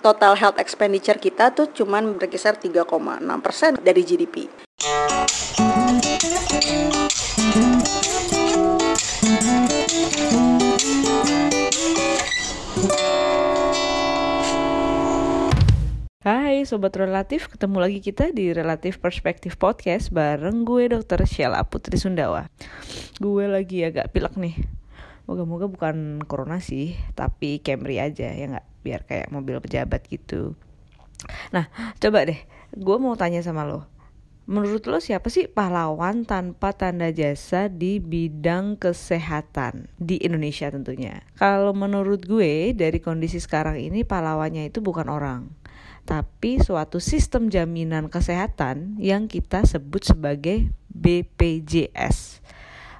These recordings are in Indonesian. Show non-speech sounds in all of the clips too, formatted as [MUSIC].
total health expenditure kita tuh cuman berkisar 3,6% dari GDP. Hai Sobat Relatif, ketemu lagi kita di Relatif Perspektif Podcast bareng gue Dr. Sheila Putri Sundawa. Gue lagi agak pilek nih. Moga-moga bukan corona sih, tapi Camry aja ya nggak biar kayak mobil pejabat gitu. Nah, coba deh, gue mau tanya sama lo. Menurut lo siapa sih pahlawan tanpa tanda jasa di bidang kesehatan di Indonesia tentunya? Kalau menurut gue dari kondisi sekarang ini pahlawannya itu bukan orang, tapi suatu sistem jaminan kesehatan yang kita sebut sebagai BPJS.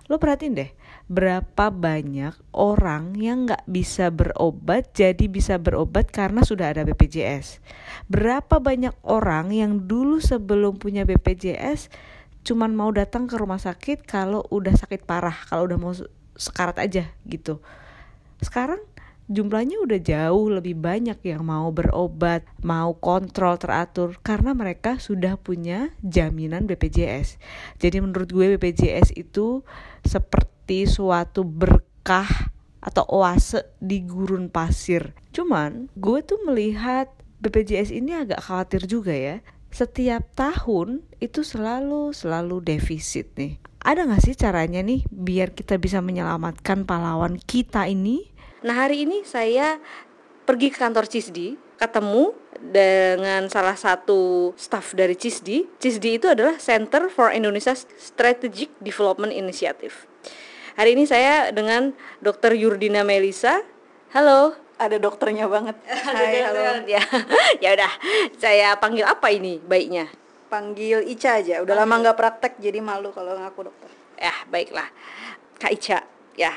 Lo perhatiin deh, berapa banyak orang yang nggak bisa berobat jadi bisa berobat karena sudah ada BPJS. Berapa banyak orang yang dulu sebelum punya BPJS cuman mau datang ke rumah sakit kalau udah sakit parah, kalau udah mau sekarat aja gitu. Sekarang jumlahnya udah jauh lebih banyak yang mau berobat, mau kontrol teratur karena mereka sudah punya jaminan BPJS. Jadi menurut gue BPJS itu seperti seperti suatu berkah atau oase di gurun pasir. Cuman gue tuh melihat BPJS ini agak khawatir juga ya. Setiap tahun itu selalu selalu defisit nih. Ada gak sih caranya nih biar kita bisa menyelamatkan pahlawan kita ini? Nah hari ini saya pergi ke kantor CISDI, ketemu dengan salah satu staff dari CISDI. CISDI itu adalah Center for Indonesia Strategic Development Initiative. Hari ini saya dengan Dr. Yurdina Melisa. Halo. Ada dokternya banget. [LAUGHS] Hai, halo. Ya, [LAUGHS] ya udah. Saya panggil apa ini baiknya? Panggil Ica aja. Udah panggil. lama nggak praktek jadi malu kalau ngaku dokter. Ya, baiklah. Kak Ica. Ya,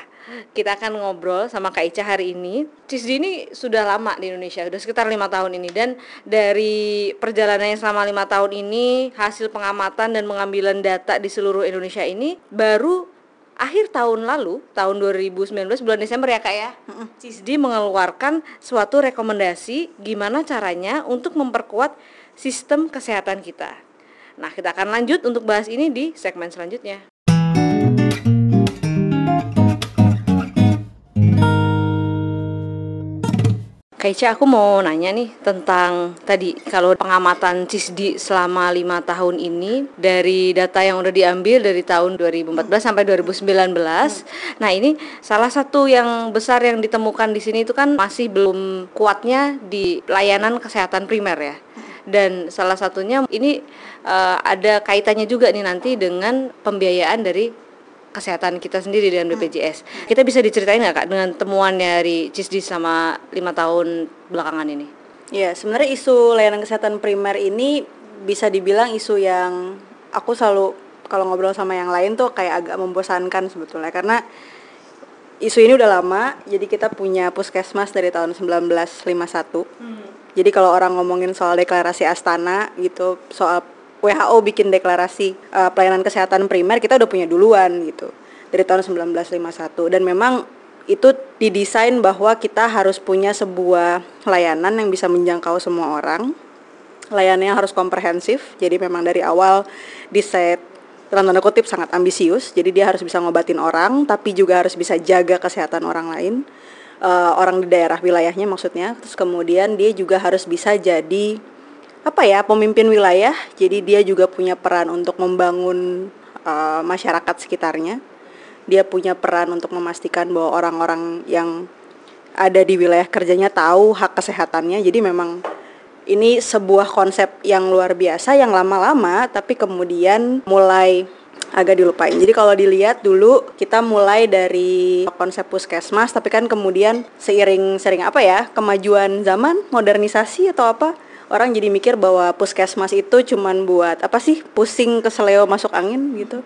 kita akan ngobrol sama Kak Ica hari ini. CISDI ini sudah lama di Indonesia, sudah sekitar lima tahun ini. Dan dari perjalanannya selama lima tahun ini, hasil pengamatan dan pengambilan data di seluruh Indonesia ini baru akhir tahun lalu, tahun 2019 bulan Desember ya kak ya, CISDI mengeluarkan suatu rekomendasi gimana caranya untuk memperkuat sistem kesehatan kita. Nah kita akan lanjut untuk bahas ini di segmen selanjutnya. Kaica aku mau nanya nih tentang tadi kalau pengamatan CISDI selama lima tahun ini dari data yang udah diambil dari tahun 2014 sampai 2019. Nah ini salah satu yang besar yang ditemukan di sini itu kan masih belum kuatnya di layanan kesehatan primer ya dan salah satunya ini uh, ada kaitannya juga nih nanti dengan pembiayaan dari kesehatan kita sendiri dengan BPJS. Hmm. Kita bisa diceritain nggak kak dengan temuan dari CISDI sama lima tahun belakangan ini? Ya sebenarnya isu layanan kesehatan primer ini bisa dibilang isu yang aku selalu kalau ngobrol sama yang lain tuh kayak agak membosankan sebetulnya karena isu ini udah lama. Jadi kita punya puskesmas dari tahun 1951. Hmm. Jadi kalau orang ngomongin soal deklarasi Astana gitu, soal WHO bikin deklarasi uh, pelayanan kesehatan primer kita udah punya duluan gitu. Dari tahun 1951 dan memang itu didesain bahwa kita harus punya sebuah layanan yang bisa menjangkau semua orang. Layanannya harus komprehensif. Jadi memang dari awal diset dalam tanda kutip sangat ambisius. Jadi dia harus bisa ngobatin orang tapi juga harus bisa jaga kesehatan orang lain. Uh, orang di daerah wilayahnya maksudnya. Terus kemudian dia juga harus bisa jadi apa ya pemimpin wilayah. Jadi dia juga punya peran untuk membangun uh, masyarakat sekitarnya. Dia punya peran untuk memastikan bahwa orang-orang yang ada di wilayah kerjanya tahu hak kesehatannya. Jadi memang ini sebuah konsep yang luar biasa yang lama-lama tapi kemudian mulai agak dilupain. Jadi kalau dilihat dulu kita mulai dari konsep puskesmas tapi kan kemudian seiring sering apa ya kemajuan zaman modernisasi atau apa orang jadi mikir bahwa puskesmas itu cuman buat apa sih pusing keseleo masuk angin gitu.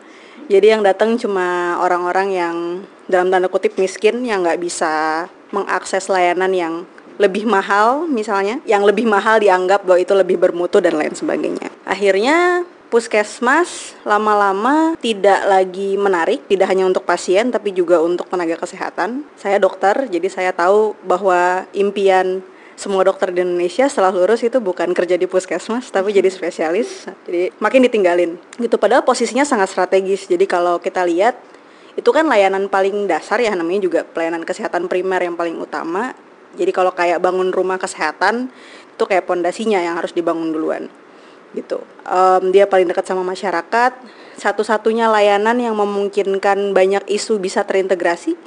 Jadi yang datang cuma orang-orang yang dalam tanda kutip miskin yang nggak bisa mengakses layanan yang lebih mahal misalnya yang lebih mahal dianggap bahwa itu lebih bermutu dan lain sebagainya. Akhirnya puskesmas lama-lama tidak lagi menarik tidak hanya untuk pasien tapi juga untuk tenaga kesehatan. Saya dokter jadi saya tahu bahwa impian semua dokter di Indonesia setelah lulus itu bukan kerja di puskesmas tapi jadi spesialis. Jadi makin ditinggalin. Gitu padahal posisinya sangat strategis. Jadi kalau kita lihat itu kan layanan paling dasar ya namanya juga pelayanan kesehatan primer yang paling utama. Jadi kalau kayak bangun rumah kesehatan itu kayak pondasinya yang harus dibangun duluan. Gitu. Um, dia paling dekat sama masyarakat. Satu-satunya layanan yang memungkinkan banyak isu bisa terintegrasi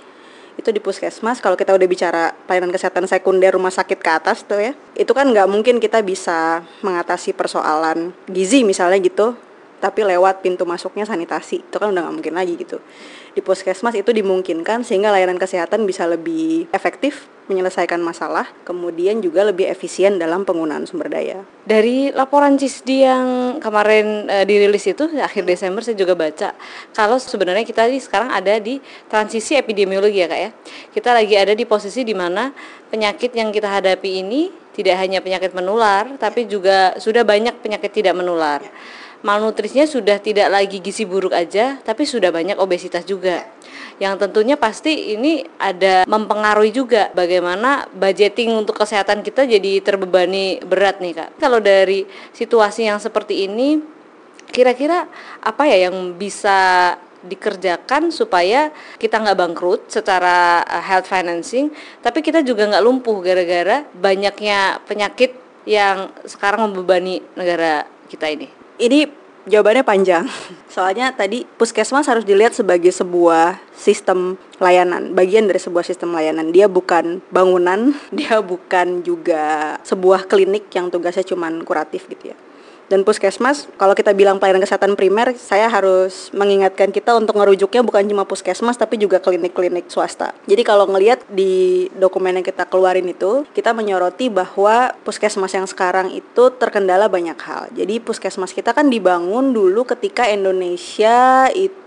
itu di puskesmas kalau kita udah bicara pelayanan kesehatan sekunder rumah sakit ke atas tuh ya itu kan nggak mungkin kita bisa mengatasi persoalan gizi misalnya gitu tapi lewat pintu masuknya sanitasi itu kan udah nggak mungkin lagi gitu di puskesmas itu dimungkinkan sehingga layanan kesehatan bisa lebih efektif menyelesaikan masalah, kemudian juga lebih efisien dalam penggunaan sumber daya. Dari laporan CISDI yang kemarin e, dirilis itu akhir Desember saya juga baca kalau sebenarnya kita sekarang ada di transisi epidemiologi ya kak ya. Kita lagi ada di posisi di mana penyakit yang kita hadapi ini tidak hanya penyakit menular, tapi juga sudah banyak penyakit tidak menular. Malnutrisinya sudah tidak lagi gizi buruk aja, tapi sudah banyak obesitas juga yang tentunya pasti ini ada mempengaruhi juga bagaimana budgeting untuk kesehatan kita jadi terbebani berat nih kak. Kalau dari situasi yang seperti ini, kira-kira apa ya yang bisa dikerjakan supaya kita nggak bangkrut secara uh, health financing, tapi kita juga nggak lumpuh gara-gara banyaknya penyakit yang sekarang membebani negara kita ini. Ini Jawabannya panjang. [LAUGHS] Soalnya tadi puskesmas harus dilihat sebagai sebuah sistem layanan, bagian dari sebuah sistem layanan. Dia bukan bangunan, [LAUGHS] dia bukan juga sebuah klinik yang tugasnya cuma kuratif gitu ya dan puskesmas kalau kita bilang pelayanan kesehatan primer saya harus mengingatkan kita untuk ngerujuknya bukan cuma puskesmas tapi juga klinik-klinik swasta. Jadi kalau ngelihat di dokumen yang kita keluarin itu kita menyoroti bahwa puskesmas yang sekarang itu terkendala banyak hal. Jadi puskesmas kita kan dibangun dulu ketika Indonesia itu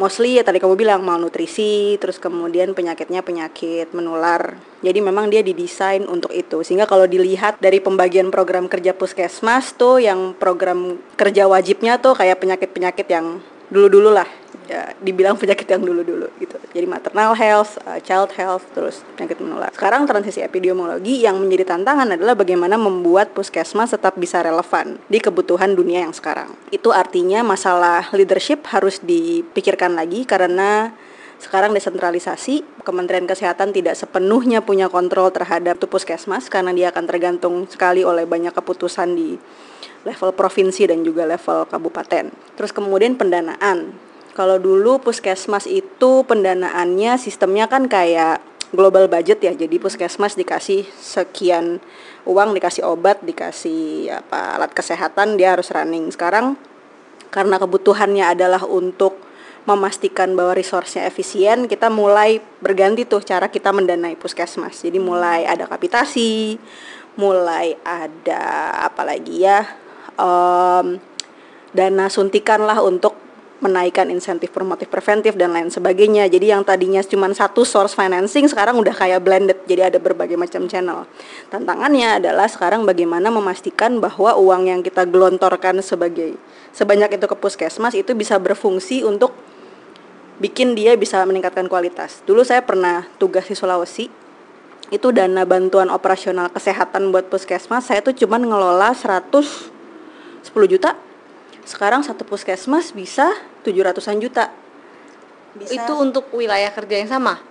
mostly ya tadi kamu bilang malnutrisi terus kemudian penyakitnya penyakit menular. Jadi memang dia didesain untuk itu. Sehingga kalau dilihat dari pembagian program kerja puskesmas tuh yang program kerja wajibnya tuh kayak penyakit-penyakit yang dulu-dulu lah ya dibilang penyakit yang dulu-dulu gitu. Jadi maternal health, uh, child health, terus penyakit menular. Sekarang transisi epidemiologi yang menjadi tantangan adalah bagaimana membuat puskesmas tetap bisa relevan di kebutuhan dunia yang sekarang. Itu artinya masalah leadership harus dipikirkan lagi karena sekarang desentralisasi, Kementerian Kesehatan tidak sepenuhnya punya kontrol terhadap puskesmas karena dia akan tergantung sekali oleh banyak keputusan di level provinsi dan juga level kabupaten. Terus kemudian pendanaan. Kalau dulu puskesmas itu pendanaannya sistemnya kan kayak global budget ya. Jadi puskesmas dikasih sekian uang, dikasih obat, dikasih apa alat kesehatan dia harus running. Sekarang karena kebutuhannya adalah untuk memastikan bahwa resource-nya efisien, kita mulai berganti tuh cara kita mendanai puskesmas. Jadi mulai ada kapitasi, mulai ada apa lagi ya um, dana suntikan lah untuk menaikkan insentif promotif preventif dan lain sebagainya. Jadi yang tadinya cuma satu source financing sekarang udah kayak blended. Jadi ada berbagai macam channel. Tantangannya adalah sekarang bagaimana memastikan bahwa uang yang kita gelontorkan sebagai sebanyak itu ke puskesmas itu bisa berfungsi untuk bikin dia bisa meningkatkan kualitas. Dulu saya pernah tugas di Sulawesi. Itu dana bantuan operasional kesehatan buat puskesmas saya tuh cuma ngelola 100 10 juta sekarang satu puskesmas bisa 700an juta bisa. itu untuk wilayah kerja yang sama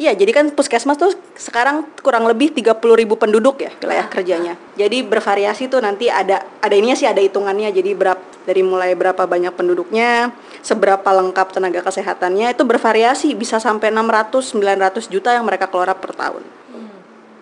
Iya, jadi kan puskesmas tuh sekarang kurang lebih 30 ribu penduduk ya wilayah nah, kerjanya. Jadi bervariasi tuh nanti ada ada ininya sih ada hitungannya. Jadi berapa dari mulai berapa banyak penduduknya, seberapa lengkap tenaga kesehatannya itu bervariasi bisa sampai 600 900 juta yang mereka keluar per tahun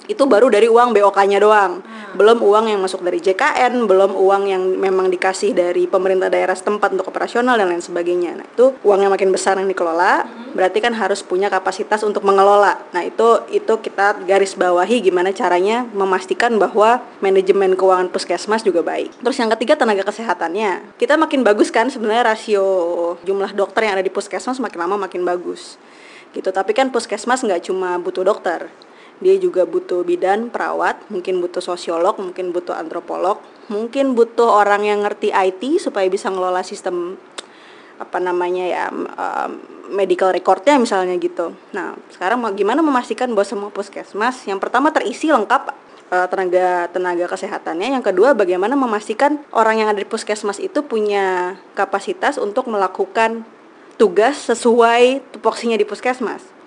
itu baru dari uang BOK-nya doang. Hmm. Belum uang yang masuk dari JKN, belum uang yang memang dikasih dari pemerintah daerah setempat untuk operasional dan lain sebagainya. Nah, itu uang yang makin besar yang dikelola, hmm. berarti kan harus punya kapasitas untuk mengelola. Nah, itu itu kita garis bawahi gimana caranya memastikan bahwa manajemen keuangan puskesmas juga baik. Terus yang ketiga tenaga kesehatannya. Kita makin bagus kan sebenarnya rasio jumlah dokter yang ada di puskesmas makin lama makin bagus gitu tapi kan puskesmas nggak cuma butuh dokter dia juga butuh bidan, perawat, mungkin butuh sosiolog, mungkin butuh antropolog, mungkin butuh orang yang ngerti IT supaya bisa ngelola sistem apa namanya ya medical recordnya misalnya gitu. Nah sekarang mau gimana memastikan bahwa semua puskesmas yang pertama terisi lengkap uh, tenaga tenaga kesehatannya. Yang kedua, bagaimana memastikan orang yang ada di puskesmas itu punya kapasitas untuk melakukan tugas sesuai tupoksinya di puskesmas.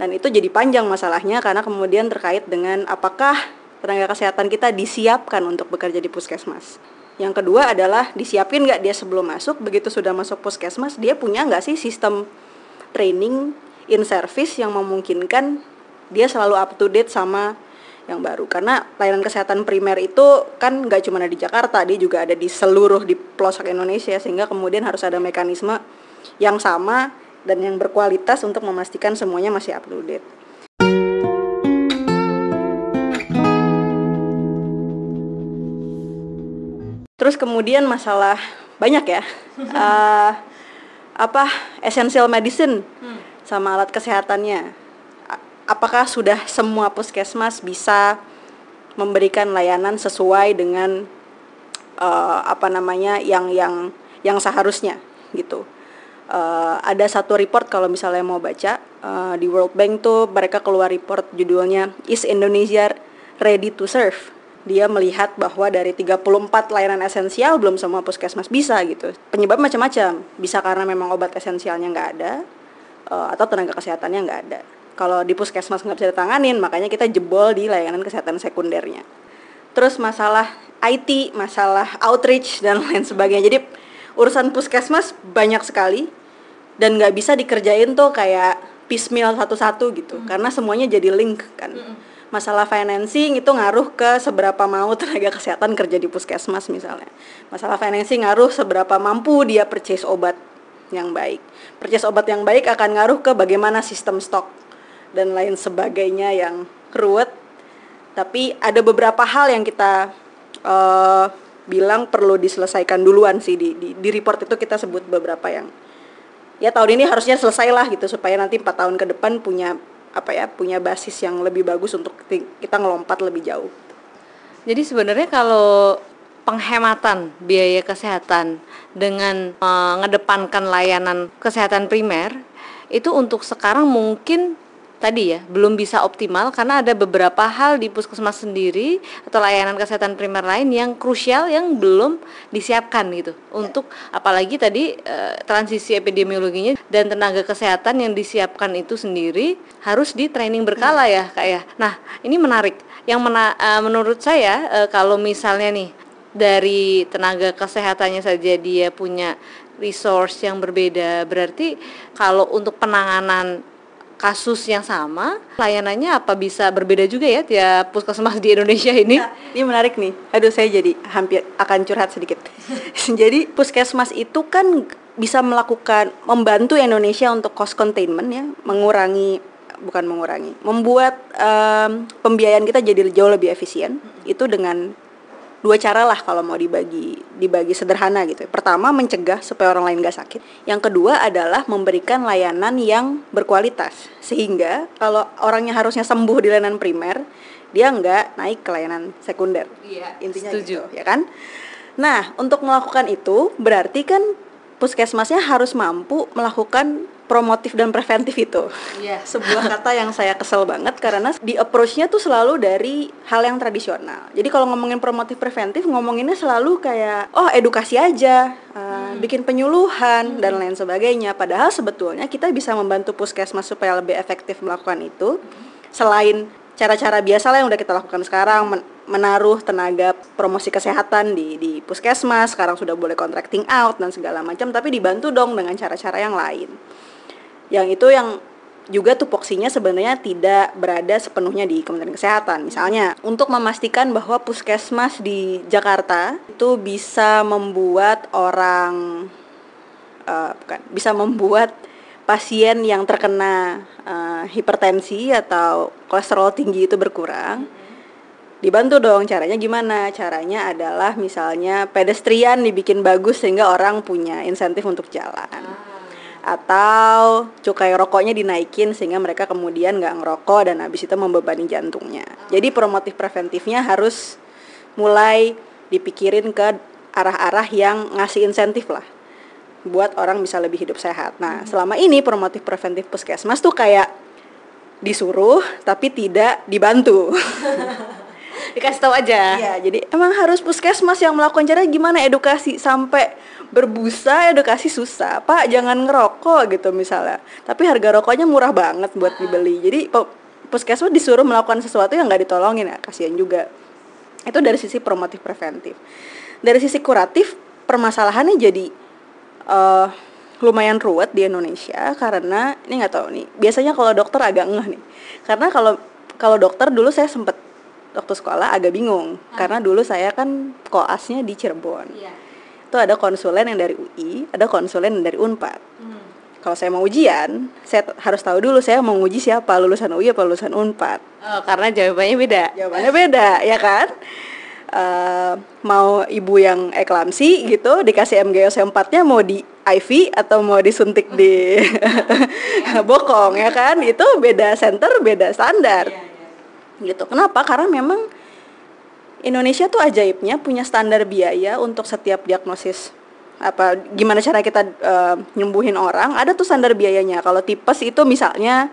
Dan itu jadi panjang masalahnya karena kemudian terkait dengan apakah tenaga kesehatan kita disiapkan untuk bekerja di puskesmas. Yang kedua adalah disiapin nggak dia sebelum masuk, begitu sudah masuk puskesmas, dia punya nggak sih sistem training in service yang memungkinkan dia selalu up to date sama yang baru karena layanan kesehatan primer itu kan nggak cuma ada di Jakarta dia juga ada di seluruh di pelosok Indonesia sehingga kemudian harus ada mekanisme yang sama dan yang berkualitas untuk memastikan semuanya masih up to date. Terus kemudian masalah banyak ya, uh, [LAUGHS] apa essential medicine sama alat kesehatannya. Apakah sudah semua puskesmas bisa memberikan layanan sesuai dengan uh, apa namanya yang yang yang seharusnya gitu? Uh, ada satu report kalau misalnya mau baca uh, di World Bank tuh mereka keluar report judulnya Is Indonesia Ready to Serve? dia melihat bahwa dari 34 layanan esensial belum semua puskesmas bisa gitu. Penyebab macam-macam. Bisa karena memang obat esensialnya nggak ada uh, atau tenaga kesehatannya nggak ada. Kalau di puskesmas nggak bisa ditanganin, makanya kita jebol di layanan kesehatan sekundernya. Terus masalah IT, masalah outreach dan lain sebagainya. Jadi urusan puskesmas banyak sekali dan nggak bisa dikerjain tuh kayak piecemeal satu-satu gitu, hmm. karena semuanya jadi link kan. Hmm masalah financing itu ngaruh ke seberapa mau [LAUGHS] tenaga kesehatan kerja di puskesmas misalnya. Masalah financing ngaruh seberapa mampu dia purchase obat yang baik. Purchase obat yang baik akan ngaruh ke bagaimana sistem stok dan lain sebagainya yang ruwet. Tapi ada beberapa hal yang kita uh, bilang perlu diselesaikan duluan sih di, di di report itu kita sebut beberapa yang ya tahun ini harusnya selesai lah gitu supaya nanti empat tahun ke depan punya apa ya punya basis yang lebih bagus untuk kita ngelompat lebih jauh. Jadi sebenarnya kalau penghematan biaya kesehatan dengan mengedepankan layanan kesehatan primer itu untuk sekarang mungkin tadi ya belum bisa optimal karena ada beberapa hal di puskesmas sendiri atau layanan kesehatan primer lain yang krusial yang belum disiapkan gitu. Ya. untuk apalagi tadi e, transisi epidemiologinya dan tenaga kesehatan yang disiapkan itu sendiri harus di training berkala ya kak ya. Nah ini menarik. Yang mena e, menurut saya e, kalau misalnya nih dari tenaga kesehatannya saja dia punya resource yang berbeda berarti kalau untuk penanganan kasus yang sama, layanannya apa bisa berbeda juga ya tiap puskesmas di Indonesia ini? Nah, ini menarik nih. Aduh, saya jadi hampir akan curhat sedikit. [LAUGHS] jadi puskesmas itu kan bisa melakukan membantu Indonesia untuk cost containment ya, mengurangi bukan mengurangi, membuat um, pembiayaan kita jadi jauh lebih efisien. Itu dengan dua cara lah kalau mau dibagi dibagi sederhana gitu. Pertama mencegah supaya orang lain gak sakit. Yang kedua adalah memberikan layanan yang berkualitas sehingga kalau orangnya harusnya sembuh di layanan primer dia nggak naik ke layanan sekunder. Iya. Intinya setuju. gitu, ya kan? Nah untuk melakukan itu berarti kan puskesmasnya harus mampu melakukan promotif dan preventif itu. Yeah. [LAUGHS] Sebuah kata yang saya kesel banget karena di approach-nya tuh selalu dari hal yang tradisional. Jadi kalau ngomongin promotif preventif ngomonginnya selalu kayak oh edukasi aja, uh, hmm. bikin penyuluhan hmm. dan lain sebagainya. Padahal sebetulnya kita bisa membantu puskesmas supaya lebih efektif melakukan itu. Hmm. Selain cara-cara biasa lah yang udah kita lakukan sekarang men menaruh tenaga promosi kesehatan di di puskesmas sekarang sudah boleh contracting out dan segala macam tapi dibantu dong dengan cara-cara yang lain yang itu yang juga tupoksinya sebenarnya tidak berada sepenuhnya di Kementerian Kesehatan. Misalnya, untuk memastikan bahwa puskesmas di Jakarta itu bisa membuat orang uh, bukan, bisa membuat pasien yang terkena uh, hipertensi atau kolesterol tinggi itu berkurang. Dibantu dong, caranya gimana? Caranya adalah misalnya pedestrian dibikin bagus sehingga orang punya insentif untuk jalan. Atau cukai rokoknya dinaikin sehingga mereka kemudian nggak ngerokok dan habis itu membebani jantungnya. Jadi promotif preventifnya harus mulai dipikirin ke arah-arah yang ngasih insentif lah buat orang bisa lebih hidup sehat. Nah, selama ini promotif preventif puskesmas tuh kayak disuruh tapi tidak dibantu. [LAUGHS] dikasih tahu aja Iya, jadi emang harus puskesmas yang melakukan cara gimana edukasi sampai berbusa edukasi susah. Pak, jangan ngerokok gitu misalnya. Tapi harga rokoknya murah banget buat dibeli. Jadi puskesmas disuruh melakukan sesuatu yang nggak ditolongin ya, kasihan juga. Itu dari sisi promotif preventif. Dari sisi kuratif, permasalahannya jadi eh, lumayan ruwet di Indonesia karena ini nggak tahu nih. Biasanya kalau dokter agak ngeh nih. Karena kalau kalau dokter dulu saya sempet waktu sekolah agak bingung karena dulu saya kan koasnya di Cirebon. Itu ada konsulen yang dari UI, ada konsulen yang dari Unpad. Kalau saya mau ujian, saya harus tahu dulu saya mau uji siapa, lulusan UI apa lulusan Unpad. Oh, karena jawabannya beda Jawabannya beda, ya kan? Eh, mau ibu yang eklamsi gitu dikasih MGOS 4-nya mau di IV atau mau disuntik di [LAUGHS] bokong ya kan? Itu beda center, beda standar. Gitu. Kenapa? Karena memang Indonesia tuh ajaibnya punya standar biaya untuk setiap diagnosis apa gimana cara kita eh, nyembuhin orang ada tuh standar biayanya kalau tipes itu misalnya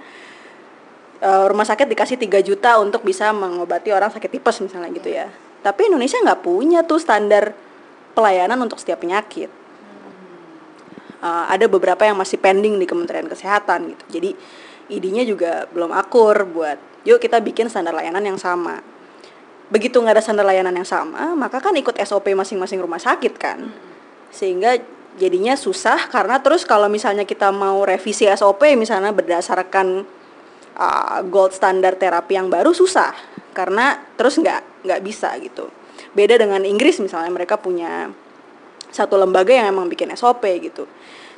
eh, rumah sakit dikasih 3 juta untuk bisa mengobati orang sakit tipes misalnya gitu ya tapi Indonesia nggak punya tuh standar pelayanan untuk setiap penyakit. Eh, ada beberapa yang masih pending di Kementerian Kesehatan gitu. Jadi idenya juga belum akur buat yuk kita bikin standar layanan yang sama. Begitu nggak ada standar layanan yang sama maka kan ikut SOP masing-masing rumah sakit kan. Sehingga jadinya susah karena terus kalau misalnya kita mau revisi SOP misalnya berdasarkan uh, gold standar terapi yang baru susah karena terus nggak nggak bisa gitu. Beda dengan Inggris misalnya mereka punya satu lembaga yang emang bikin SOP gitu.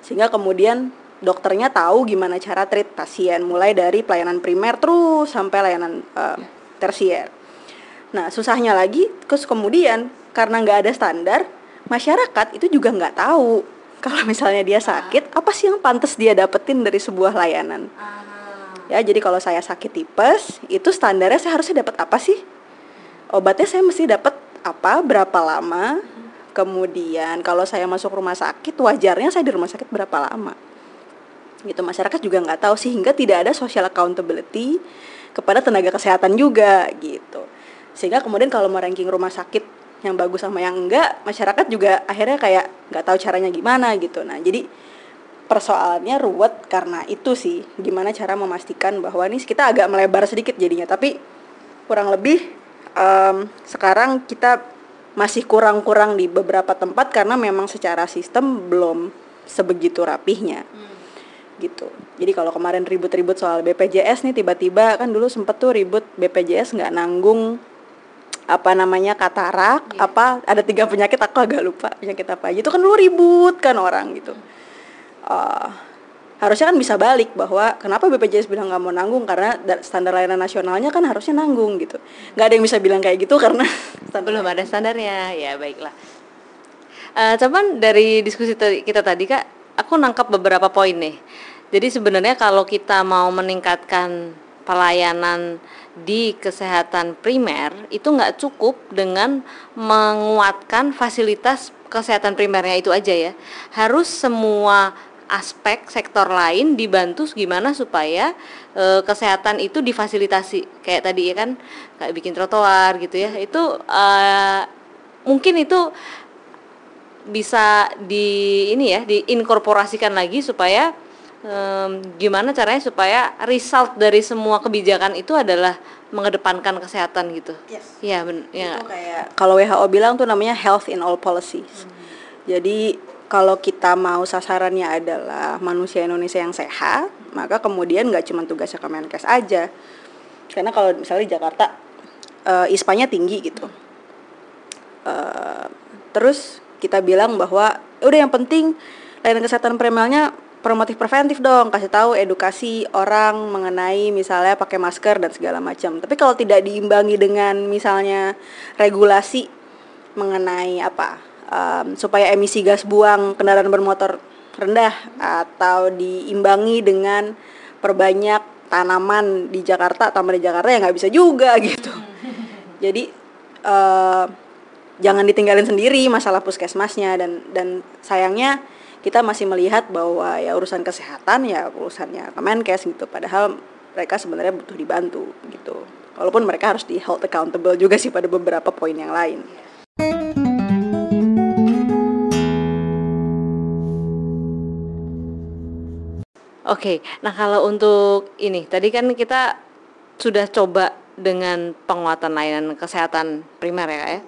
Sehingga kemudian dokternya tahu gimana cara treat pasien mulai dari pelayanan primer terus sampai layanan uh, tersier. Nah, susahnya lagi, terus kemudian karena nggak ada standar, masyarakat itu juga nggak tahu. Kalau misalnya dia sakit, apa sih yang pantas dia dapetin dari sebuah layanan. Ya, jadi kalau saya sakit tipes, itu standarnya saya harusnya dapat apa sih? Obatnya saya mesti dapat apa, berapa lama? Kemudian kalau saya masuk rumah sakit, wajarnya saya di rumah sakit berapa lama? Gitu masyarakat juga nggak tahu sehingga tidak ada social accountability kepada tenaga kesehatan juga gitu sehingga kemudian kalau mau ranking rumah sakit yang bagus sama yang enggak masyarakat juga akhirnya kayak nggak tahu caranya gimana gitu nah jadi persoalannya ruwet karena itu sih. Gimana cara memastikan bahwa ini kita agak melebar sedikit jadinya tapi kurang lebih em, sekarang kita masih kurang-kurang di beberapa tempat karena memang secara sistem belum sebegitu rapihnya. Gitu. Jadi kalau kemarin ribut-ribut soal BPJS nih tiba-tiba kan dulu sempet tuh ribut BPJS nggak nanggung apa namanya katarak apa ada tiga penyakit aku agak lupa penyakit apa aja. Itu kan dulu ribut kan orang gitu Eh, harusnya kan bisa balik bahwa kenapa BPJS bilang nggak mau nanggung? Karena da- standar layanan nasionalnya kan harusnya nanggung gitu. Nggak ada yang bisa bilang kayak gitu karena [LAUGHS] belum ada standarnya. Ya baiklah. Eh cuman dari diskusi kita tadi kak aku nangkap beberapa poin nih. Jadi sebenarnya kalau kita mau meningkatkan pelayanan di kesehatan primer itu nggak cukup dengan menguatkan fasilitas kesehatan primernya itu aja ya. Harus semua aspek sektor lain dibantu gimana supaya eh, kesehatan itu difasilitasi kayak tadi ya kan kayak bikin trotoar gitu ya itu eh, mungkin itu bisa di ini ya diinkorporasikan lagi supaya em, gimana caranya supaya result dari semua kebijakan itu adalah mengedepankan kesehatan gitu. Yes. Iya, ben- ya. itu kayak kalau WHO bilang tuh namanya health in all policies. Jadi kalau kita mau sasarannya adalah manusia Indonesia yang sehat, maka kemudian nggak cuma tugasnya Kemenkes aja. Karena kalau misalnya di Jakarta eh, ISPA-nya tinggi gitu. Eh, terus kita bilang bahwa "Ya udah yang penting layanan kesehatan primernya promotif preventif dong kasih tahu edukasi orang mengenai misalnya pakai masker dan segala macam tapi kalau tidak diimbangi dengan misalnya regulasi mengenai apa em, supaya emisi gas buang kendaraan bermotor rendah atau diimbangi dengan perbanyak tanaman di Jakarta taman di Jakarta ya nggak bisa juga [LAUGHS] gitu. Jadi eh, jangan ditinggalin sendiri masalah puskesmasnya dan dan sayangnya kita masih melihat bahwa ya urusan kesehatan ya urusannya Kemenkes gitu padahal mereka sebenarnya butuh dibantu gitu. Walaupun mereka harus di held accountable juga sih pada beberapa poin yang lain Oke, nah kalau untuk ini tadi kan kita sudah coba dengan penguatan layanan kesehatan primer ya, ya.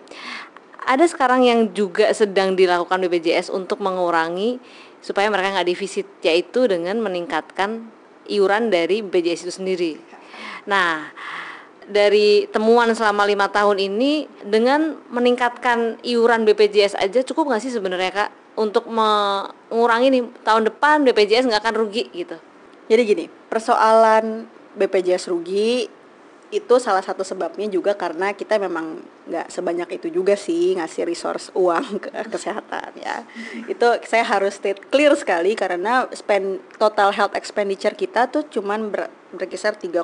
Ada sekarang yang juga sedang dilakukan BPJS untuk mengurangi supaya mereka nggak defisit, yaitu dengan meningkatkan iuran dari BPJS itu sendiri. Nah, dari temuan selama lima tahun ini dengan meningkatkan iuran BPJS aja cukup nggak sih sebenarnya kak untuk mengurangi nih tahun depan BPJS nggak akan rugi gitu. Jadi gini, persoalan BPJS rugi itu salah satu sebabnya juga karena kita memang nggak sebanyak itu juga sih ngasih resource uang ke kesehatan ya. Itu saya harus state clear sekali karena spend total health expenditure kita tuh cuman ber, berkisar 3,6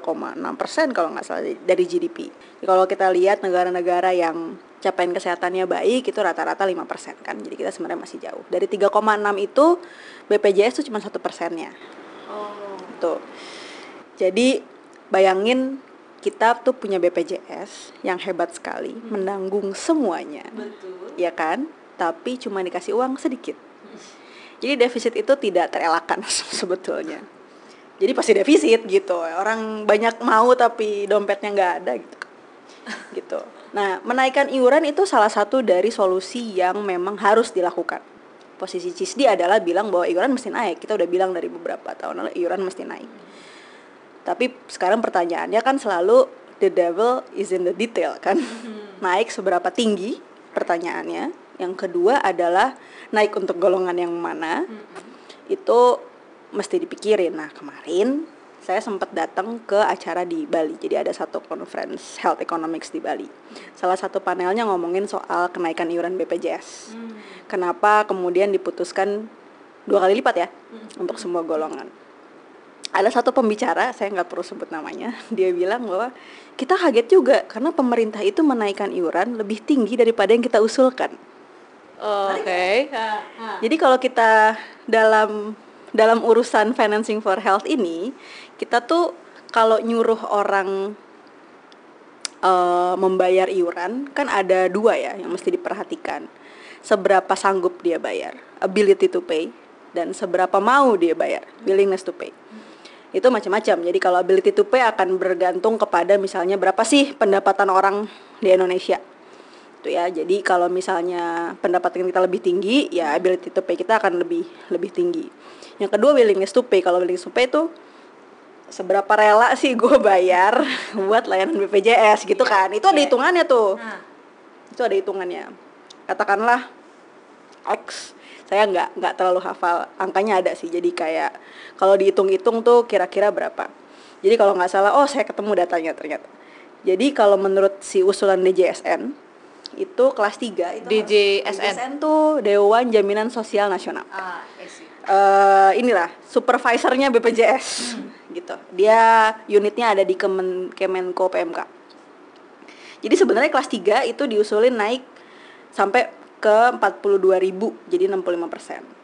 persen kalau nggak salah dari GDP. Kalau kita lihat negara-negara yang capaian kesehatannya baik itu rata-rata 5% kan. Jadi kita sebenarnya masih jauh. Dari 3,6 itu BPJS itu cuma satu persennya. Oh. tuh. Jadi bayangin kita tuh punya BPJS yang hebat sekali hmm. menanggung semuanya. Betul. ya kan? Tapi cuma dikasih uang sedikit. Jadi defisit itu tidak terelakkan [LAUGHS] sebetulnya. Jadi pasti defisit gitu. Orang banyak mau tapi dompetnya nggak ada gitu. Gitu Nah, menaikkan iuran itu salah satu dari solusi yang memang harus dilakukan. Posisi CISDI adalah bilang bahwa iuran mesti naik. Kita udah bilang dari beberapa tahun lalu iuran mesti naik. Tapi sekarang pertanyaannya kan selalu the devil is in the detail kan. Hmm. Naik seberapa tinggi pertanyaannya. Yang kedua adalah naik untuk golongan yang mana. Hmm. Itu mesti dipikirin. Nah, kemarin saya sempat datang ke acara di Bali. Jadi ada satu conference health economics di Bali. Salah satu panelnya ngomongin soal kenaikan iuran BPJS. Hmm. Kenapa kemudian diputuskan dua kali lipat ya hmm. untuk semua golongan. Ada satu pembicara, saya nggak perlu sebut namanya, [LAUGHS] dia bilang bahwa kita kaget juga karena pemerintah itu menaikkan iuran lebih tinggi daripada yang kita usulkan. Oke. Okay. Jadi kalau kita dalam dalam urusan financing for health ini kita tuh kalau nyuruh orang uh, membayar iuran kan ada dua ya yang mesti diperhatikan. Seberapa sanggup dia bayar ability to pay dan seberapa mau dia bayar willingness to pay. Itu macam-macam. Jadi kalau ability to pay akan bergantung kepada misalnya berapa sih pendapatan orang di Indonesia itu ya. Jadi kalau misalnya pendapatan kita lebih tinggi ya ability to pay kita akan lebih lebih tinggi. Yang kedua willingness to pay. Kalau willingness to pay itu seberapa rela sih gue [LAUGHS] bayar buat layanan BPJS gitu iya, kan? Itu ada iya. hitungannya tuh. Nah. itu ada hitungannya. Katakanlah X saya nggak nggak terlalu hafal. Angkanya ada sih. Jadi kayak kalau dihitung-hitung tuh kira-kira berapa. Jadi kalau nggak salah oh saya ketemu datanya ternyata. Jadi kalau menurut si usulan DJSN itu kelas 3 itu DJSN, DJSN tuh Dewan Jaminan Sosial Nasional ah, uh, inilah supervisornya BPJS hmm. gitu. Dia unitnya ada di Kemen Kemenko PMK. Jadi sebenarnya kelas 3 itu diusulin naik sampai ke 42.000 jadi 65%.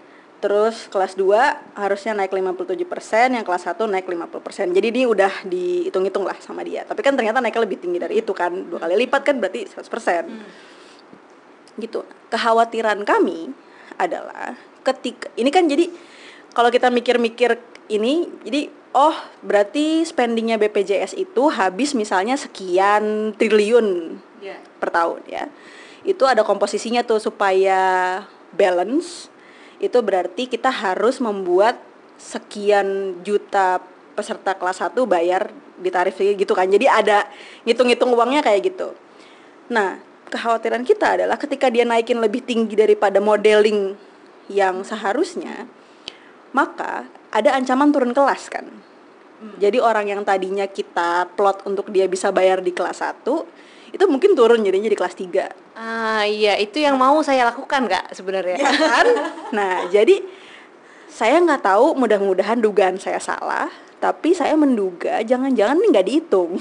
Terus kelas 2 harusnya naik 57%, yang kelas 1 naik 50%. Jadi ini udah dihitung-hitung lah sama dia. Tapi kan ternyata naiknya lebih tinggi dari itu kan. Dua kali lipat kan berarti 100%. Hmm. Gitu. Kekhawatiran kami adalah ketika ini kan jadi kalau kita mikir-mikir ini jadi oh berarti spendingnya BPJS itu habis misalnya sekian triliun yeah. per tahun ya itu ada komposisinya tuh supaya balance itu berarti kita harus membuat sekian juta peserta kelas 1 bayar di tarif gitu kan. Jadi ada ngitung-ngitung uangnya kayak gitu. Nah kekhawatiran kita adalah ketika dia naikin lebih tinggi daripada modeling yang seharusnya maka ada ancaman turun kelas kan. Hmm. jadi orang yang tadinya kita plot untuk dia bisa bayar di kelas 1 itu mungkin turun jadinya di kelas 3 ah iya itu yang mau saya lakukan kak sebenarnya. Ya kan? Nah jadi saya nggak tahu mudah-mudahan dugaan saya salah tapi saya menduga jangan-jangan ini nggak dihitung.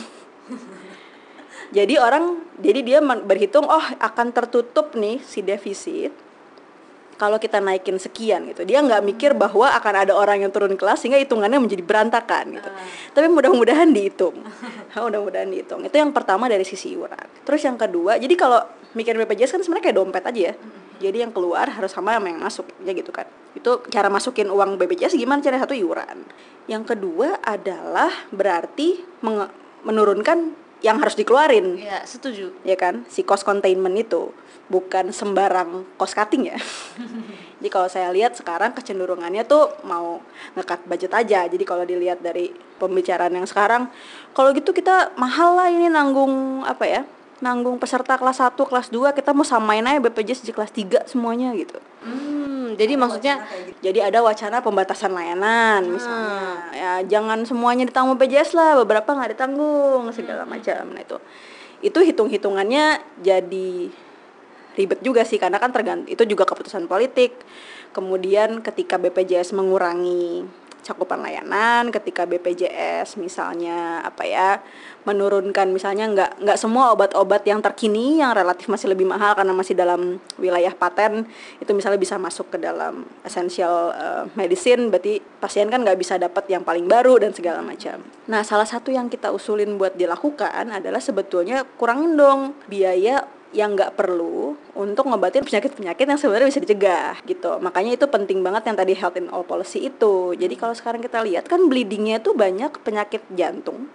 Jadi orang jadi dia berhitung oh akan tertutup nih si defisit kalau kita naikin sekian gitu dia nggak mikir bahwa akan ada orang yang turun kelas sehingga hitungannya menjadi berantakan gitu. Tapi mudah-mudahan dihitung. [LAUGHS] Mudah-mudahan dihitung. Itu yang pertama dari sisi iuran. Terus yang kedua jadi kalau mikir BPJS kan sebenarnya kayak dompet aja ya. Jadi yang keluar harus sama sama yang masuk ya gitu kan. Itu cara masukin uang BPJS gimana? Cara satu iuran. Yang kedua adalah berarti menurunkan yang harus dikeluarin. Ya setuju. Ya kan? Si cost containment itu bukan sembarang cost cutting ya. [LAUGHS] Jadi kalau saya lihat sekarang kecenderungannya tuh mau ngekat budget aja. Jadi kalau dilihat dari pembicaraan yang sekarang kalau gitu kita mahal lah ini nanggung apa ya nanggung peserta kelas 1, kelas 2 kita mau samain aja BPJS di kelas 3 semuanya gitu. Hmm, jadi maksudnya jadi ada wacana pembatasan layanan misalnya. Ya jangan semuanya ditanggung BPJS lah beberapa nggak ditanggung segala macam. Nah itu itu hitung hitungannya jadi ribet juga sih karena kan tergant itu juga keputusan politik. Kemudian ketika BPJS mengurangi cakupan layanan ketika BPJS misalnya apa ya menurunkan misalnya nggak nggak semua obat-obat yang terkini yang relatif masih lebih mahal karena masih dalam wilayah paten itu misalnya bisa masuk ke dalam essential uh, medicine berarti pasien kan nggak bisa dapat yang paling baru dan segala macam. Nah salah satu yang kita usulin buat dilakukan adalah sebetulnya kurangin dong biaya yang nggak perlu untuk ngobatin penyakit-penyakit yang sebenarnya bisa dicegah gitu. Makanya itu penting banget yang tadi health in all policy itu. Jadi kalau sekarang kita lihat kan bleedingnya tuh banyak penyakit jantung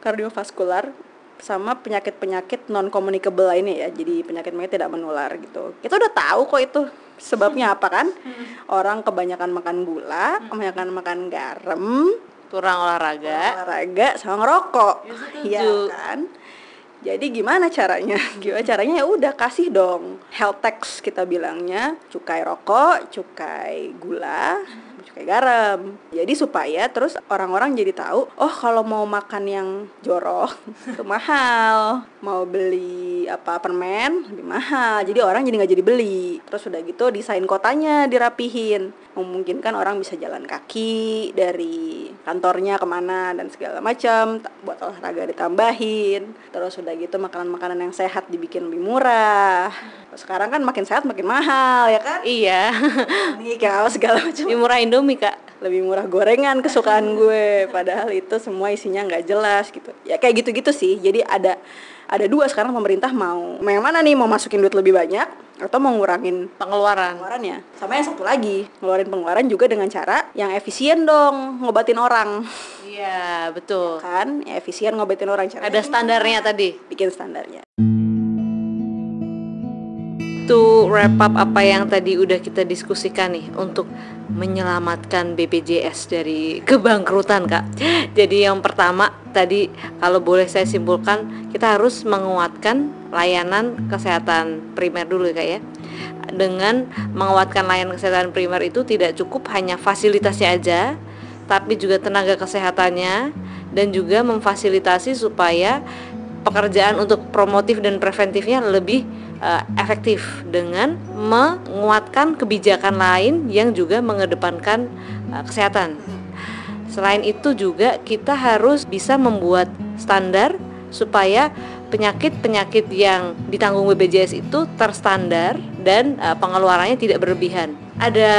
kardiovaskular sama penyakit-penyakit non communicable lainnya ya. Jadi penyakit-penyakit tidak menular gitu. Kita udah tahu kok itu sebabnya [LAUGHS] apa kan? Orang kebanyakan makan gula kebanyakan makan garam kurang olahraga. olahraga sama ngerokok. Ya, ya kan jadi gimana caranya? [LAUGHS] Gimana caranya? Ya udah kasih dong. Health tax kita bilangnya cukai rokok, cukai gula, cukai garam. Jadi supaya terus orang-orang jadi tahu, oh kalau mau makan yang jorok [LAUGHS] itu mahal, mau beli apa permen lebih mahal. Jadi orang jadi nggak jadi beli. Terus udah gitu desain kotanya dirapihin, memungkinkan orang bisa jalan kaki dari kantornya ke mana dan segala macam, buat olahraga ditambahin. Terus udah gitu makanan-makanan yang sehat dibikin lebih murah. Sekarang kan makin sehat makin mahal ya kan? iya. [LAUGHS] Nih apa segala macam. lebih murah Indomie kak. Lebih murah gorengan kesukaan gue. Padahal itu semua isinya nggak jelas gitu. Ya kayak gitu-gitu sih. Jadi ada ada dua sekarang pemerintah mau. Mau yang mana nih? Mau masukin duit lebih banyak atau mau ngurangin pengeluaran. pengeluarannya sama yang satu lagi ngeluarin pengeluaran juga dengan cara yang efisien dong ngobatin orang. Iya betul. Kan ya efisien ngobatin orang. Cara ada standarnya tadi. Bikin standarnya to wrap up apa yang tadi udah kita diskusikan nih untuk menyelamatkan BPJS dari kebangkrutan kak. Jadi yang pertama tadi kalau boleh saya simpulkan kita harus menguatkan layanan kesehatan primer dulu kak ya. Dengan menguatkan layanan kesehatan primer itu tidak cukup hanya fasilitasnya aja, tapi juga tenaga kesehatannya dan juga memfasilitasi supaya pekerjaan untuk promotif dan preventifnya lebih uh, efektif dengan menguatkan kebijakan lain yang juga mengedepankan uh, kesehatan. Selain itu juga kita harus bisa membuat standar supaya penyakit-penyakit yang ditanggung BPJS itu terstandar dan uh, pengeluarannya tidak berlebihan. Ada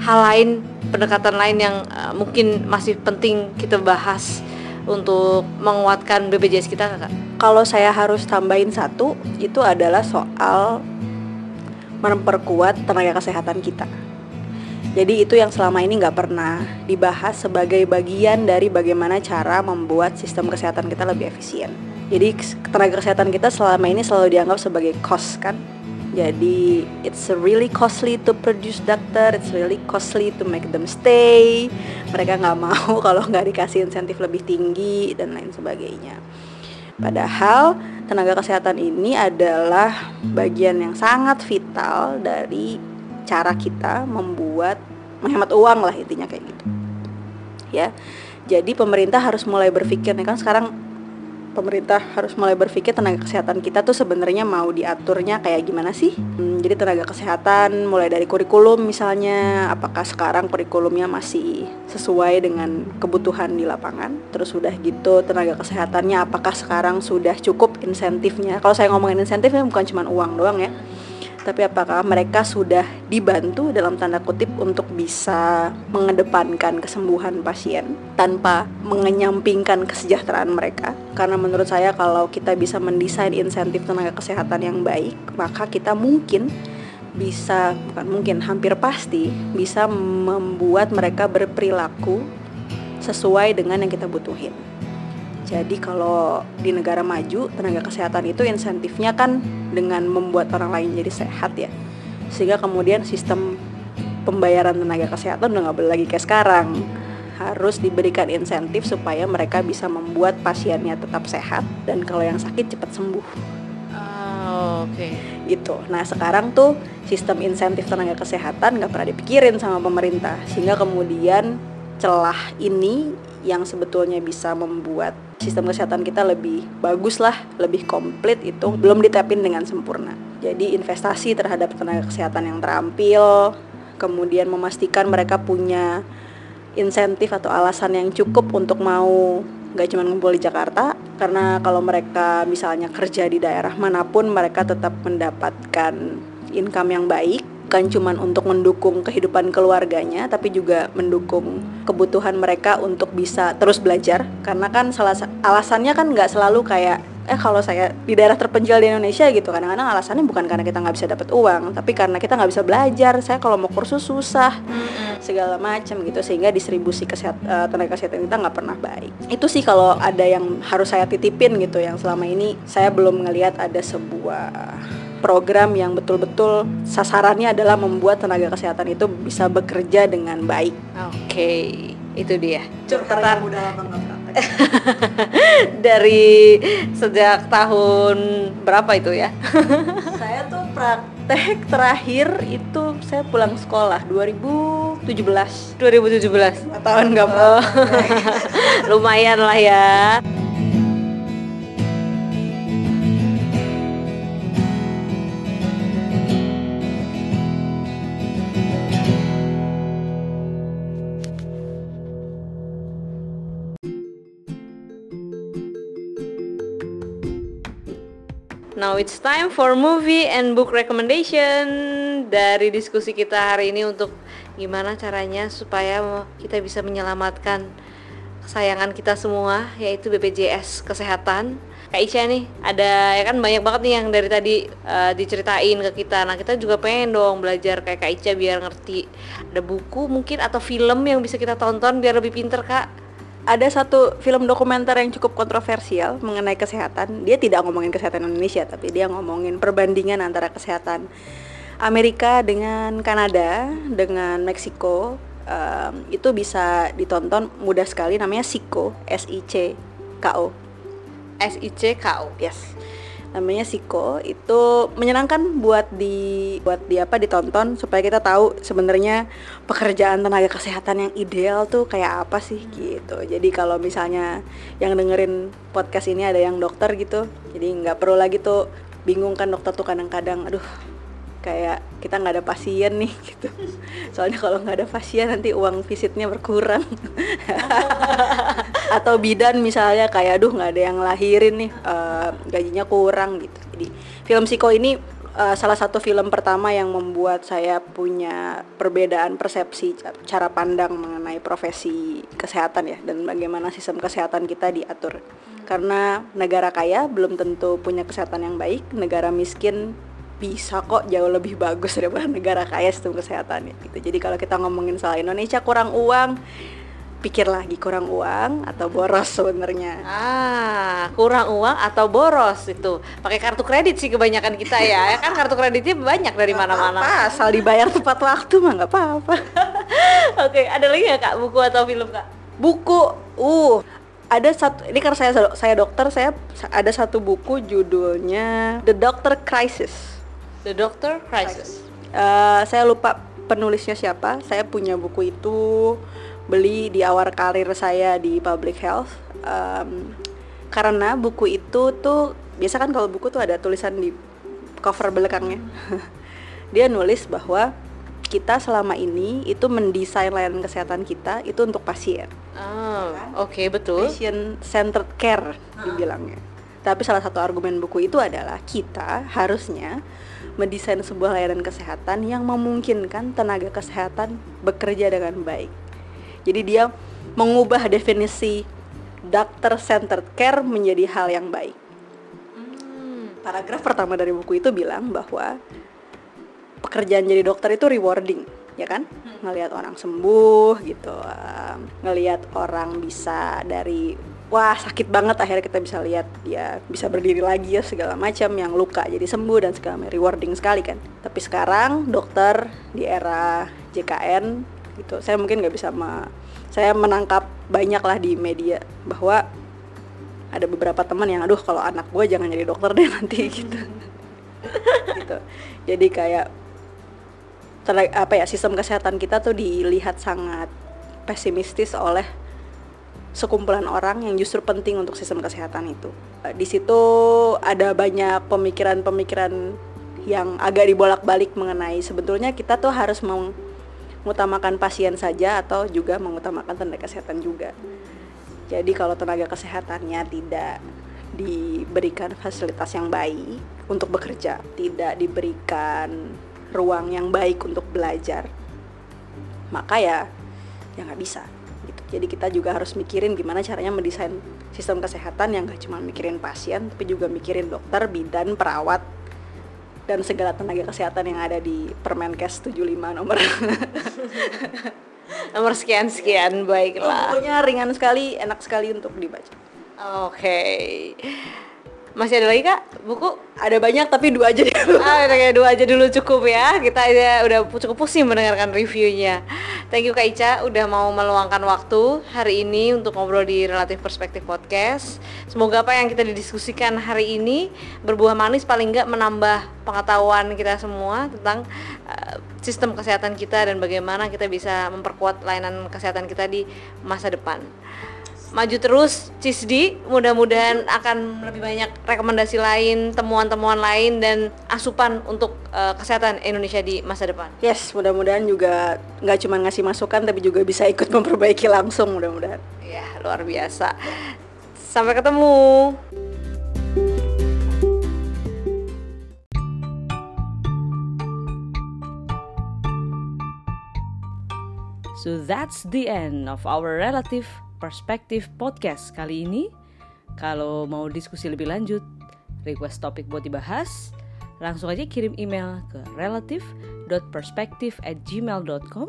hal lain, pendekatan lain yang uh, mungkin masih penting kita bahas untuk menguatkan BPJS kita kakak? Kalau saya harus tambahin satu, itu adalah soal memperkuat tenaga kesehatan kita. Jadi itu yang selama ini nggak pernah dibahas sebagai bagian dari bagaimana cara membuat sistem kesehatan kita lebih efisien. Jadi tenaga kesehatan kita selama ini selalu dianggap sebagai cost kan. Jadi it's really costly to produce doctor, it's really costly to make them stay. Mereka nggak mau [LAUGHS] kalau nggak dikasih insentif lebih tinggi dan lain sebagainya. Padahal tenaga kesehatan ini adalah bagian yang sangat vital dari cara kita membuat menghemat uang lah intinya kayak gitu. Ya. Jadi pemerintah harus mulai berpikir nih kan sekarang pemerintah harus mulai berpikir tenaga kesehatan kita tuh sebenarnya mau diaturnya kayak gimana sih? Hmm, jadi tenaga kesehatan mulai dari kurikulum misalnya, apakah sekarang kurikulumnya masih sesuai dengan kebutuhan di lapangan? Terus sudah gitu tenaga kesehatannya apakah sekarang sudah cukup insentifnya? Kalau saya ngomongin insentifnya bukan cuma uang doang ya. Tapi apakah mereka sudah dibantu dalam tanda kutip untuk bisa mengedepankan kesembuhan pasien tanpa mengenyampingkan kesejahteraan mereka? Karena menurut saya kalau kita bisa mendesain insentif tenaga kesehatan yang baik, maka kita mungkin bisa bukan mungkin hampir pasti bisa membuat mereka berperilaku sesuai dengan yang kita butuhin. Jadi kalau di negara maju tenaga kesehatan itu insentifnya kan dengan membuat orang lain jadi sehat ya. Sehingga kemudian sistem pembayaran tenaga kesehatan udah nggak boleh lagi kayak sekarang. Harus diberikan insentif supaya mereka bisa membuat pasiennya tetap sehat dan kalau yang sakit cepat sembuh. Oh, oke. Okay. Gitu. Nah sekarang tuh sistem insentif tenaga kesehatan nggak pernah dipikirin sama pemerintah sehingga kemudian celah ini yang sebetulnya bisa membuat sistem kesehatan kita lebih bagus lah, lebih komplit itu belum ditapin dengan sempurna. Jadi investasi terhadap tenaga kesehatan yang terampil, kemudian memastikan mereka punya insentif atau alasan yang cukup untuk mau nggak cuma ngumpul di Jakarta karena kalau mereka misalnya kerja di daerah mana pun mereka tetap mendapatkan income yang baik bukan cuma untuk mendukung kehidupan keluarganya tapi juga mendukung kebutuhan mereka untuk bisa terus belajar. Karena kan salah alasannya kan nggak selalu kayak eh kalau saya di daerah terpencil di Indonesia gitu. Kadang-kadang alasannya bukan karena kita nggak bisa dapat uang tapi karena kita nggak bisa belajar. Saya kalau mau kursus susah segala macam gitu. Sehingga distribusi kesehat, uh, tenaga kesehatan kita nggak pernah baik. Itu sih kalau ada yang harus saya titipin gitu yang selama ini saya belum ngelihat ada sebuah program yang betul-betul sasarannya adalah membuat tenaga kesehatan itu bisa bekerja dengan baik. Oke, okay. itu dia. Curhatan [LAUGHS] dari sejak tahun berapa itu ya? [LAUGHS] saya tuh praktek terakhir itu saya pulang sekolah 2017. 2017. Tahun nggak oh. [LAUGHS] Lumayan lah ya. Now it's time for movie and book recommendation dari diskusi kita hari ini untuk gimana caranya supaya kita bisa menyelamatkan kesayangan kita semua yaitu BPJS kesehatan. Kak Ica nih ada ya kan banyak banget nih yang dari tadi uh, diceritain ke kita. Nah kita juga pengen dong belajar kayak Kak Ica biar ngerti. Ada buku mungkin atau film yang bisa kita tonton biar lebih pinter Kak ada satu film dokumenter yang cukup kontroversial mengenai kesehatan. Dia tidak ngomongin kesehatan Indonesia, tapi dia ngomongin perbandingan antara kesehatan Amerika dengan Kanada, dengan Meksiko. Um, itu bisa ditonton mudah sekali namanya SICO, S I C K O. S I C K O. Yes namanya Siko itu menyenangkan buat di buat di apa ditonton supaya kita tahu sebenarnya pekerjaan tenaga kesehatan yang ideal tuh kayak apa sih gitu. Jadi kalau misalnya yang dengerin podcast ini ada yang dokter gitu jadi nggak perlu lagi tuh bingung kan dokter tuh kadang-kadang aduh kayak kita nggak ada pasien nih [LAUGHS] gitu. Soalnya kalau nggak ada pasien nanti uang visitnya berkurang [LAUGHS] atau bidan misalnya kayak aduh nggak ada yang lahirin nih uh, gajinya kurang gitu. Jadi film Siko ini uh, salah satu film pertama yang membuat saya punya perbedaan persepsi cara pandang mengenai profesi kesehatan ya dan bagaimana sistem kesehatan kita diatur. Karena negara kaya belum tentu punya kesehatan yang baik negara miskin bisa kok jauh lebih bagus [LAUGHS] daripada negara kaya sistem kesehatan ya gitu. Jadi kalau kita ngomongin soal Indonesia kurang uang, pikir lagi kurang uang atau boros sebenarnya. Ah, kurang uang atau boros itu. Pakai kartu kredit sih kebanyakan kita ya. ya kan kartu kreditnya banyak dari mana-mana. Asal dibayar tepat waktu mah nggak apa-apa. [LAUGHS] Oke, ada lagi nggak kak buku atau film kak? Buku, uh, ada satu ini karena saya saya dokter saya ada satu buku judulnya The Doctor Crisis The Doctor Crisis. Uh, saya lupa penulisnya siapa. Saya punya buku itu beli di awal karir saya di public health. Um, karena buku itu tuh biasa kan kalau buku tuh ada tulisan di cover belakangnya. [LAUGHS] Dia nulis bahwa kita selama ini itu mendesain layanan kesehatan kita itu untuk pasien. Oh, oke okay, betul. Patient centered care dibilangnya. Tapi salah satu argumen buku itu adalah kita harusnya mendesain sebuah layanan kesehatan yang memungkinkan tenaga kesehatan bekerja dengan baik. Jadi dia mengubah definisi doctor centered care menjadi hal yang baik. Paragraf pertama dari buku itu bilang bahwa pekerjaan jadi dokter itu rewarding, ya kan? Ngelihat orang sembuh gitu, ngelihat orang bisa dari wah sakit banget akhirnya kita bisa lihat dia bisa berdiri lagi ya segala macam yang luka jadi sembuh dan segala macam rewarding sekali kan tapi sekarang dokter di era JKN gitu. Saya mungkin nggak bisa me, saya menangkap banyak lah di media bahwa ada beberapa teman yang aduh kalau anak gue jangan jadi dokter deh nanti gitu. Gitu. Jadi kayak apa ya sistem kesehatan kita tuh dilihat sangat pesimistis oleh sekumpulan orang yang justru penting untuk sistem kesehatan itu. Di situ ada banyak pemikiran-pemikiran yang agak dibolak-balik mengenai sebetulnya kita tuh harus mengutamakan pasien saja atau juga mengutamakan tenaga kesehatan juga. Jadi kalau tenaga kesehatannya tidak diberikan fasilitas yang baik untuk bekerja, tidak diberikan ruang yang baik untuk belajar, maka ya ya nggak bisa jadi kita juga harus mikirin gimana caranya mendesain sistem kesehatan yang gak cuma mikirin pasien tapi juga mikirin dokter, bidan, perawat dan segala tenaga kesehatan yang ada di Permenkes 75 nomor [LAUGHS] nomor sekian sekian baiklah. Pokoknya ringan sekali, enak sekali untuk dibaca. Oke. Okay. Masih ada lagi kak buku? Ada banyak tapi dua aja dulu. [LAUGHS] Ah, kayak dua aja dulu cukup ya. Kita ya udah cukup pusing mendengarkan reviewnya. Thank you Kak Ica udah mau meluangkan waktu hari ini untuk ngobrol di Relatif Perspektif Podcast. Semoga apa yang kita didiskusikan hari ini berbuah manis paling nggak menambah pengetahuan kita semua tentang uh, sistem kesehatan kita dan bagaimana kita bisa memperkuat layanan kesehatan kita di masa depan maju terus Cisdi mudah-mudahan akan lebih banyak rekomendasi lain temuan-temuan lain dan asupan untuk uh, kesehatan Indonesia di masa depan. Yes mudah-mudahan juga nggak cuma ngasih masukan tapi juga bisa ikut [LAUGHS] memperbaiki langsung mudah-mudahan. Ya luar biasa. Sampai ketemu. So that's the end of our relative Perspektif Podcast kali ini. Kalau mau diskusi lebih lanjut, request topik buat dibahas, langsung aja kirim email ke relative.perspektif@gmail.com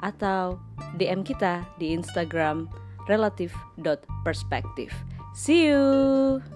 atau DM kita di Instagram relative.perspektif. See you!